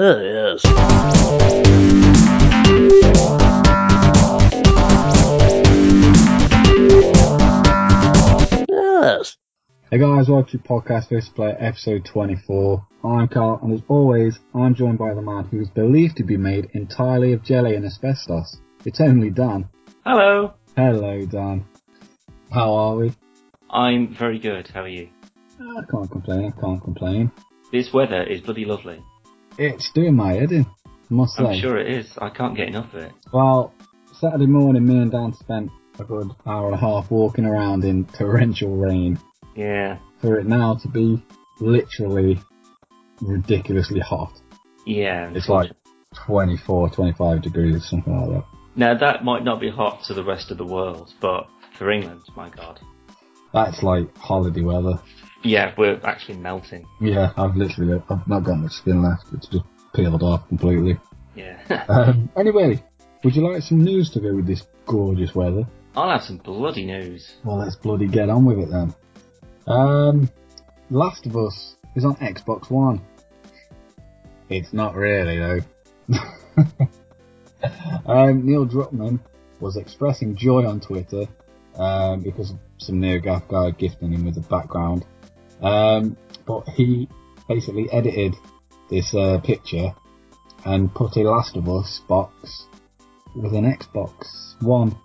Oh, yes. Yes. Hey guys, welcome to Podcast First Play episode 24. I'm Carl, and as always, I'm joined by the man who is believed to be made entirely of jelly and asbestos. It's only Dan. Hello. Hello, Dan. How are we? I'm very good. How are you? I can't complain, I can't complain. This weather is bloody lovely. It's doing my head in, I must say. I'm sure it is. I can't get enough of it. Well, Saturday morning, me and Dan spent a good hour and a half walking around in torrential rain Yeah. for it now to be literally ridiculously hot. Yeah. It's like 24, 25 degrees, something like that. Now that might not be hot to the rest of the world, but for England, my god. That's like holiday weather. Yeah, we're actually melting. Yeah, I've literally, I've not got much skin left. It's just peeled off completely. Yeah. Um, anyway, would you like some news to go with this gorgeous weather? I'll have some bloody news. Well, let's bloody get on with it then. Um, Last of Us is on Xbox One. It's not really though. um, Neil Druckmann was expressing joy on Twitter um, because some NeoGaf guy gifting him with a background. Um, but he basically edited this uh, picture and put a Last of Us box with an Xbox One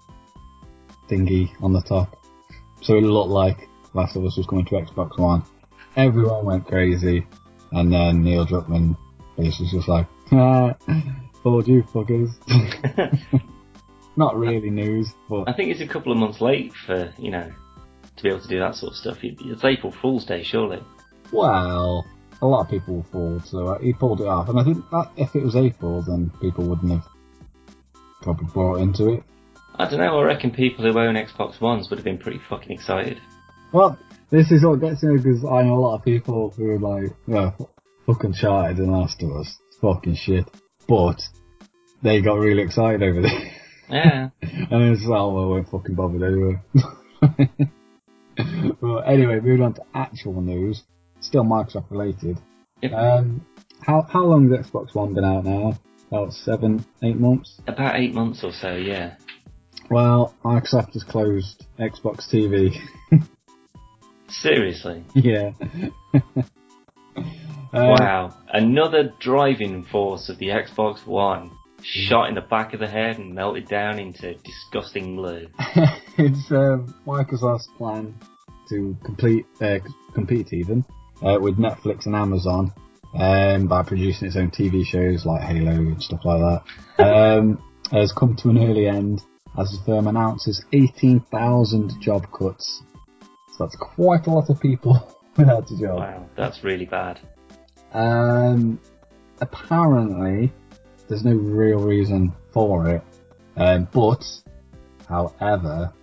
thingy on the top. So it looked like Last of Us was coming to Xbox One. Everyone went crazy, and then Neil Druckmann basically was just like, ah, fooled you fuckers. Not really news, but I think it's a couple of months late for, you know, to be able to do that sort of stuff. It's April Fool's Day, surely. well, a lot of people were fooled, so uh, he pulled it off. And I think that if it was April, then people wouldn't have probably bought into it. I don't know, I reckon people who own Xbox Ones would have been pretty fucking excited. Well, this is what gets me because I know a lot of people who are like, yeah, fucking Uncharted and Last of Us, it's fucking shit. But they got really excited over this. Yeah. and it's like, oh, well, I won't fucking bother anyway. well, anyway, moving on to actual news, still Microsoft related. Yep. Um, how how long has Xbox One been out now? About seven, eight months. About eight months or so, yeah. Well, Microsoft has closed Xbox TV. Seriously. yeah. Um, Wow. Another driving force of the Xbox One shot in the back of the head and melted down into disgusting blue. it's um, Microsoft's plan to complete uh, compete even uh, with Netflix and Amazon um, by producing its own TV shows like Halo and stuff like that. Um, has come to an early end as the firm announces 18,000 job cuts. So that's quite a lot of people without a job. Wow, that's really bad. Um, apparently, there's no real reason for it. Um, but, however,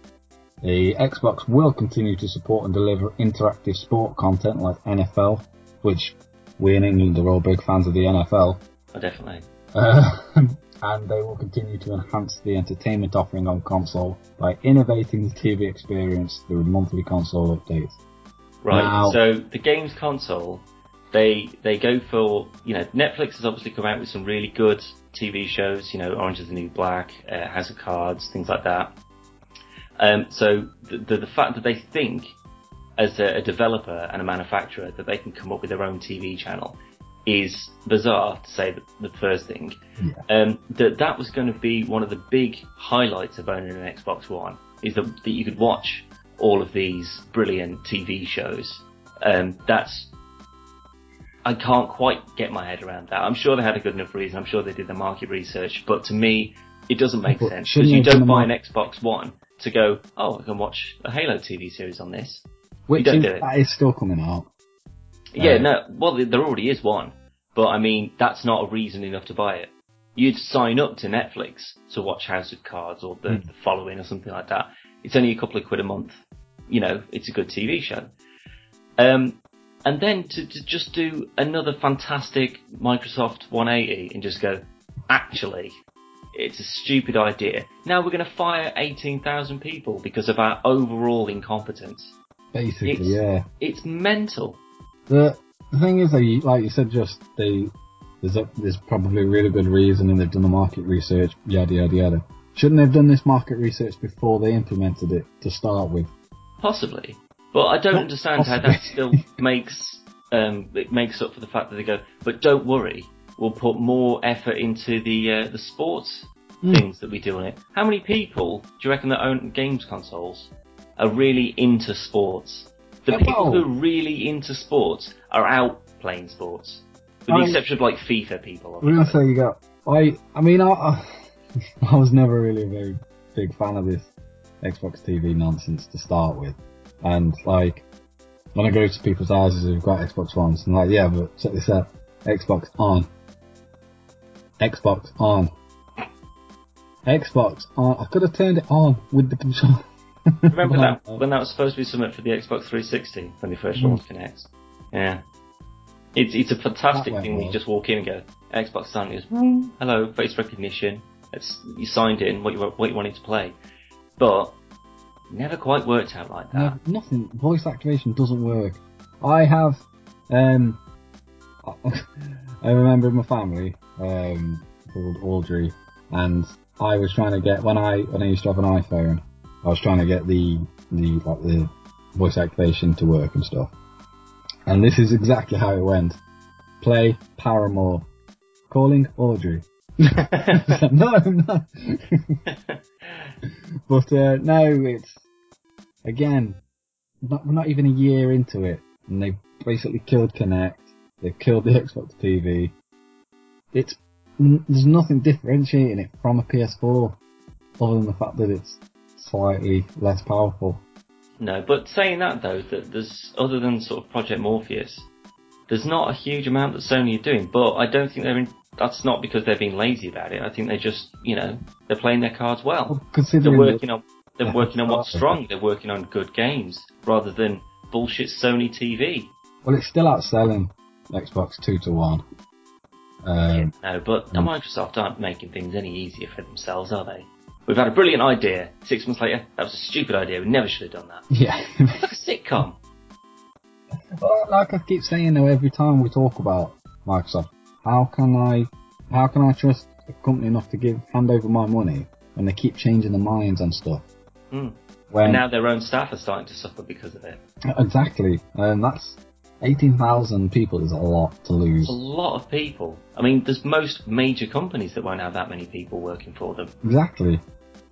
the Xbox will continue to support and deliver interactive sport content like NFL, which we in England are all big fans of the NFL. Oh, definitely. Uh, and they will continue to enhance the entertainment offering on console by innovating the TV experience through monthly console updates. Right. Now- So the games console, they they go for you know Netflix has obviously come out with some really good TV shows. You know, Orange is the New Black, uh, House of Cards, things like that. Um, so the, the the fact that they think as a, a developer and a manufacturer that they can come up with their own TV channel is bizarre to say the, the first thing. Yeah. Um, that that was going to be one of the big highlights of owning an Xbox One is that, that you could watch all of these brilliant TV shows. Um, that's I can't quite get my head around that. I'm sure they had a good enough reason. I'm sure they did the market research, but to me, it doesn't make But sense because you they have done don't buy an Xbox One to go, oh, I can watch a Halo TV series on this. Which don't is, do it. that is still coming out. Yeah, Um, no, well, there- already is one, but I mean, that's not a reason enough to buy it. You'd sign up to Netflix to watch House of Cards or the, Hmm. the following or something like that. It's only a couple of quid a month. You know, it's a good TV show. Um, and then to, to just do another fantastic Microsoft 180 and just go, actually, it's a stupid idea. Now we're going to fire 18,000 people because of our overall incompetence. Basically, It's- yeah. It's mental. The the thing is, though, you, like you said, just they there's a, there's probably a really good reason, and they've done the market research, yada yada yada. Shouldn't they have done this market research before they implemented it to start with? Possibly, but I don't Not understand how that still makes um, it makes up for the fact that they go. But don't worry, we'll put more effort into the uh, the sports Hmm. things that we do on it. How many people do you reckon that own games consoles are really into sports? The Uh, people who are really into sports are out playing sports, with the exception of like FIFA people. We're gonna say you got. I I mean I I, I was never really a very big fan of this Xbox TV nonsense to start with, and like when I go to people's houses who've got Xbox Ones, I'm like, yeah, but check this out, Xbox on, Xbox on, Xbox on. I could have turned it on with the control. Remember that Well, when that was supposed to be something for the Xbox 360 when they first Mm. launched Kinect? Yeah. It's it's a fantastic thing when you just walk in and go Xbox on, goes hello face recognition. It's you signed in what you what you wanted to play, but never quite worked out like that. No, nothing. Voice activation doesn't work. I have, um, I remember my family, um, called Audrey, and I was trying to get when I when I used to have an iPhone, I was trying to get the the like the voice activation to work and stuff. And this is exactly how it went. Play Paramore, calling Audrey. No, no. but uh, no, it's again not, we're not even a year into it, and they've basically killed Kinect. They've killed the Xbox TV. It's n- there's nothing differentiating it from a PS4, other than the fact that it's slightly less powerful. No, but saying that though, that there's other than sort of Project Morpheus, there's not a huge amount that Sony are doing. But I don't think they're in. That's not because they're being lazy about it. I think they're just, you know, they're playing their cards well. Well, They're considering working on they're working on what's strong. They're working on good games rather than bullshit Sony TV. well, it's still outselling Xbox two to one. Um, No, but Mm. Microsoft aren't making things any easier for themselves, are they? We've had a brilliant idea. Six months later, that was a stupid idea. We never should have done that. yeah. Like a sitcom. Well, like I keep saying though, every time we talk about Microsoft, how can I, how can I trust a company enough to give hand over my money when they keep changing their minds on stuff? Mm. When And now their own staff are starting to suffer because of it. exactly, and that's eighteen thousand people is a lot to lose. It's a lot of people. I mean, there's most major companies that won't have that many people working for them. Exactly.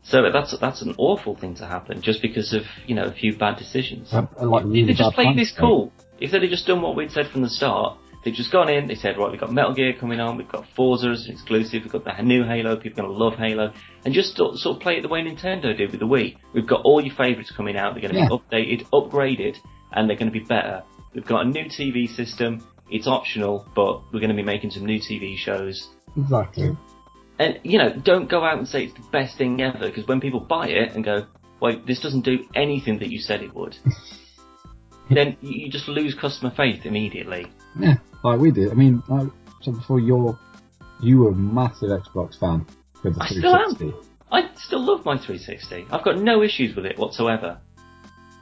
So that's that's an awful thing to happen just because of you know a few bad decisions. Uh, like really they just bad played this cool, if they'd have just done what we'd said from the start, they'd just gone in, they said, right, we've got Metal Gear coming on, we've got Forza as an exclusive, we've got the new Halo, people are going to love Halo, and just sort sort of play it the way Nintendo did with the Wii. We've got all your favourites coming out, they're going to Yeah. be updated, upgraded, and they're going to be better. We've got a new TV system, it's optional, but we're going to be making some new TV shows. Exactly. And, you know, don't go out and say it's the best thing ever, because when people buy it and go, well, this doesn't do anything that you said it would, then you just lose customer faith immediately. Yeah, like we did. I mean, like, so before you're, you were a massive Xbox fan with the I still am. I still love my 360. I've got no issues with it whatsoever.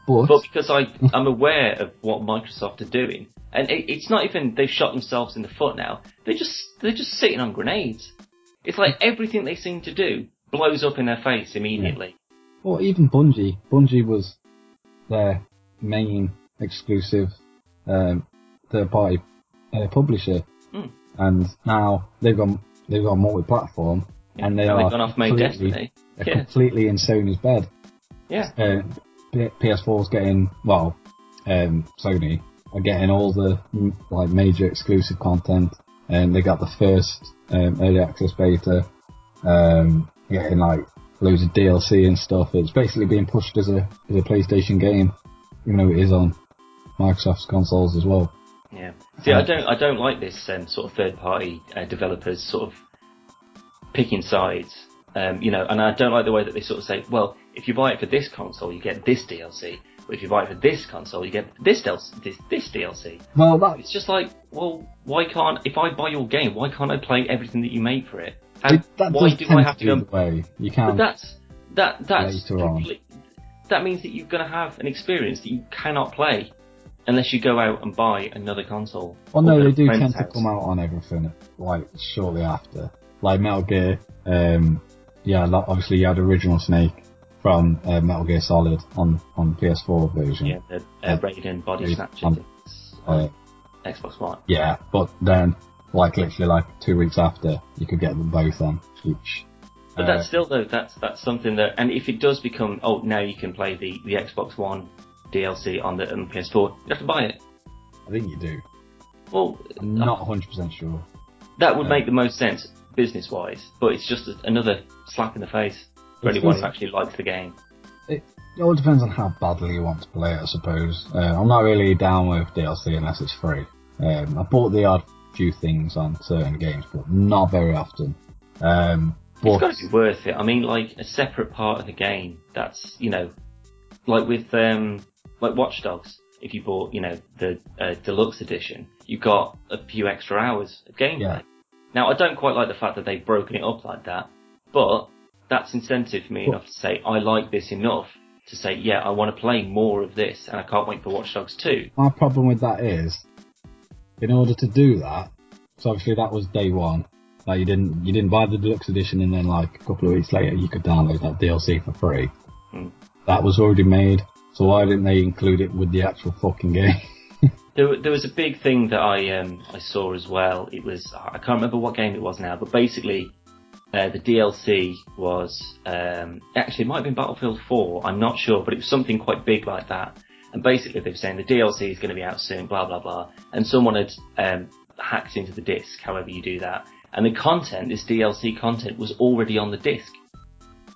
But, But because I, I'm aware of what Microsoft are doing, and it, it's not even they've shot themselves in the foot now. They're just they're just sitting on grenades. It's like everything they seem to do blows up in their face immediately. or even Bungie. Bungie was their main exclusive um, third-party uh, publisher, Hmm. and now they've gone they've gone multi-platform, and they are they've gone off completely- Destiny. They're Yeah. completely in Sony's bed. Yeah. uh, P- PS4's getting well, um, Sony are getting all the mm, like major exclusive content, and they got the first um, early access beta, um, getting like loads of DLC and stuff. It's basically being pushed as a as a PlayStation game, even though it is on Microsoft's consoles as well. Yeah. See, I don't, I don't like this um, sort of third-party uh, developers sort of picking sides. Um, you know, and I don't like the way that they sort of say, well, if you buy it for this console, you get this DLC. But if you buy it for this console, you get this DLC. This, this DLC. Well, that It's just like, well, why can't if I buy your game, why can't I play everything that you make for it? It, that why do I have to to go? way you can't. that's that that's Later on. that means that you're going to have an experience that you cannot play unless you go out and buy another console. Well, no, they do tend to come out on everything like shortly after. Like Metal Gear, um, yeah, obviously you had original Snake from uh, Metal Gear Solid on on PS4 version. Yeah, the uh, Raiden Body Snatcher Uh, Xbox One. yeah, but then like literally like two weeks after, you could get them both on each. But Uh, that's still though that's that's something that and if it does become oh now you can play the, the Xbox One DLC on the, on the PS4 you have to buy it. I think you do. Well, I'm not 100 percent sure. that would make the most sense business wise, but it's just a, another slap in the face for It's anyone who actually likes the game. It all depends on how badly you want to play it, I suppose. Uh, I'm not really down with DLC unless it's free. Um, I bought the odd few things on certain games, but not very often. Um, It's got to be worth it. I mean, like a separate part of the game. That's you know, like with um, like Watch Dogs. If you bought you know the uh, deluxe edition, you got a few extra hours of gameplay. Yeah. Now I don't quite like the fact that they've broken it up like that, but that's incentive for me Well- enough to say I like this enough to say yeah I want to play more of this, and I can't wait for Watch Dogs 2. my problem with that is, in order to do that, so obviously that was day one. Like you didn't you didn't buy the deluxe edition, and then like a couple of weeks later you could download that DLC for free. Hmm. That was already made, so why didn't they include it with the actual fucking game? There, there was a big thing that I um, I saw as well. It was I can't remember what game it was now, but basically uh, the DLC was um, actually it might have been Battlefield 4. I'm not sure, but it was something quite big like that. And basically they were saying the DLC is going to be out soon, blah blah blah. And someone had um, hacked into the disc, however you do that. And the content, this DLC content, was already on the disc.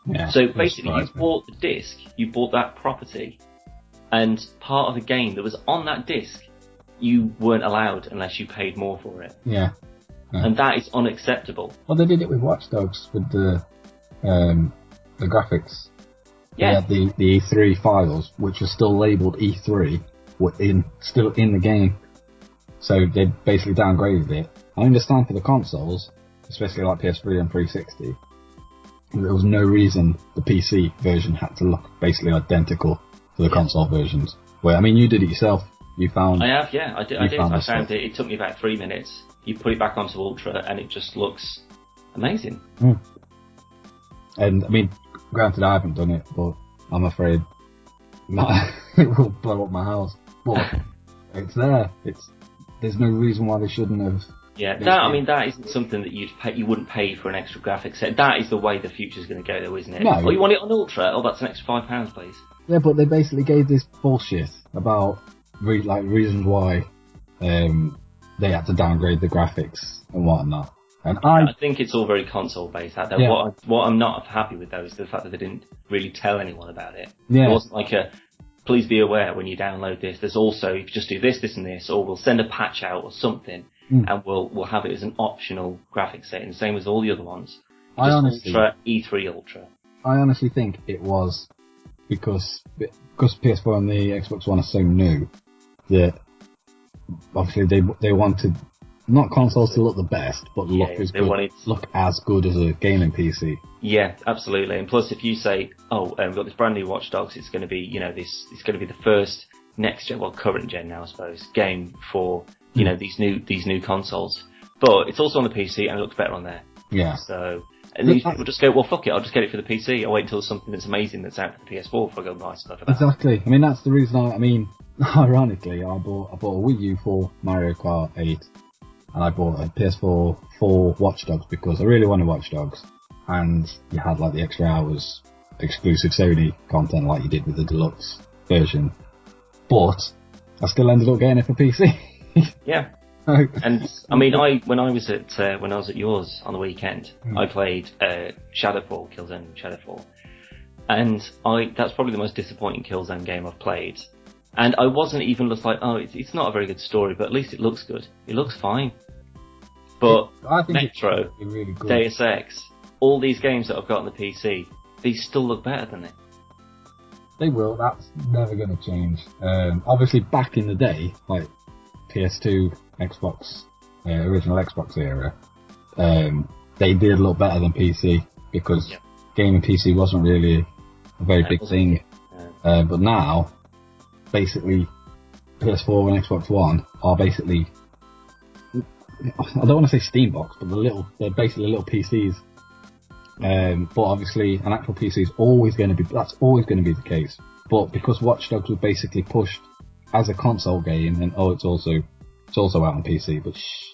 yeah, So basically, you bought the disc, you bought that property, and part of the game that was on that disc, you weren't allowed unless you paid more for it, yeah. and that is unacceptable. Well, they did it with Watch Dogs with the um, the graphics. Yeah, the, the E3 files, which are still labelled E3, were in still in the game. So they basically downgraded it. I understand for the consoles, especially like PS3 and 360, there was no reason the PC version had to look basically identical to the Yeah. console versions. Where I mean, you did it yourself. You found I have. Yeah, I did. I did. found I found it. It took me about three minutes. You put it back onto Ultra, and it just looks amazing. Hmm. And I mean, granted, I haven't done it, but I'm afraid my, it will blow up my house. But it's there. It's there's no reason why they shouldn't have. Yeah, Yeah, that I mean that isn't something that you'd pay, you wouldn't pay for an extra graphics set. That is the way the future's going to go, though, isn't it? No. Oh, you want it on Ultra? Oh, that's an extra five pounds, please. Yeah, but they basically gave this bullshit about re- like reasons why um, they had to downgrade the graphics and whatnot. And I I think it's all very console based out there. Yeah. What, I, what I'm not happy with though is the fact that they didn't really tell anyone about it. yeah It wasn't like a, please be aware when you download this, there's also, if you just do this, this and this, or we'll send a patch out or something, Mm. and we'll, we'll have it as an optional graphics setting, same as all the other ones. I honestly Ultra, E3 Ultra. I honestly think it was because because PS4 and the Xbox One are so new that obviously they they wanted not consoles to look the best, but Yeah, look as good, wanted- look as good as a gaming PC. Yeah, absolutely. And plus, if you say, "Oh, um, we've got this brand new Watch Dogs," it's going to be, you know, this it's going to be the first next gen, well, current gen now, I suppose, game for you know these new these new consoles. But it's also on the PC and it looks better on there. Yeah, So, and people just go, "Well, fuck it, I'll just get it for the PC. I'll wait until there's something that's amazing that's out for the PS4 before I go and buy stuff for that." exactly. I mean that's the reason. I, I mean, ironically, I bought I bought a Wii U for Mario Kart 8, and I bought a PS4 for Watch Dogs because I really wanted Watch Dogs, and you had like the extra hours exclusive Sony content like you did with the deluxe version. But I still ended up getting it for PC. Yeah. And I mean, I when I was at uh, when I was at yours on the weekend, Hmm. I played uh, Shadowfall, Killzone Shadowfall, and I that's probably the most disappointing Killzone game I've played. And I wasn't even just like, oh, it's, it's not a very good story, but at least it looks good. It looks fine. But I think Metro, really good. Deus Ex, all these games that I've got on the PC, these still look better than it. They will. That's never going to change. Um, obviously, back in the day, like PS2, Xbox, uh, original Xbox era, um, they did look better than PC because Yeah. gaming PC wasn't really a very It big thing. Uh, Uh, but now, basically, PS4 and Xbox One are basically. I don't want to say Steambox, but the little they're basically little PCs. Um, but obviously, an actual PC is always going to be that's always going to be the case. But because Watch Dogs was basically pushed as a console game, and oh, it's also it's also out on PC, but shh,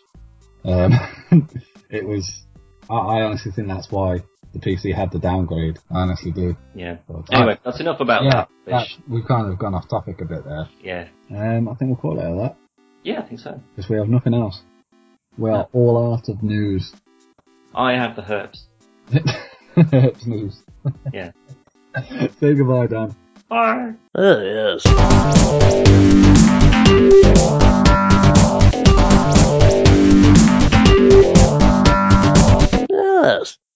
um, it was. I, I honestly think that's why the PC had the downgrade. I honestly do. Yeah. But, Anyway, that's enough about yeah, that. that, we've kind of gone off topic a bit there. Yeah. Um, I think we'll call it at that Yeah, I think so. because we have nothing else. We are all out of news. I have the herbs. It's news. Yeah. Say goodbye, Dan. Bye. Oh, yes. Yes.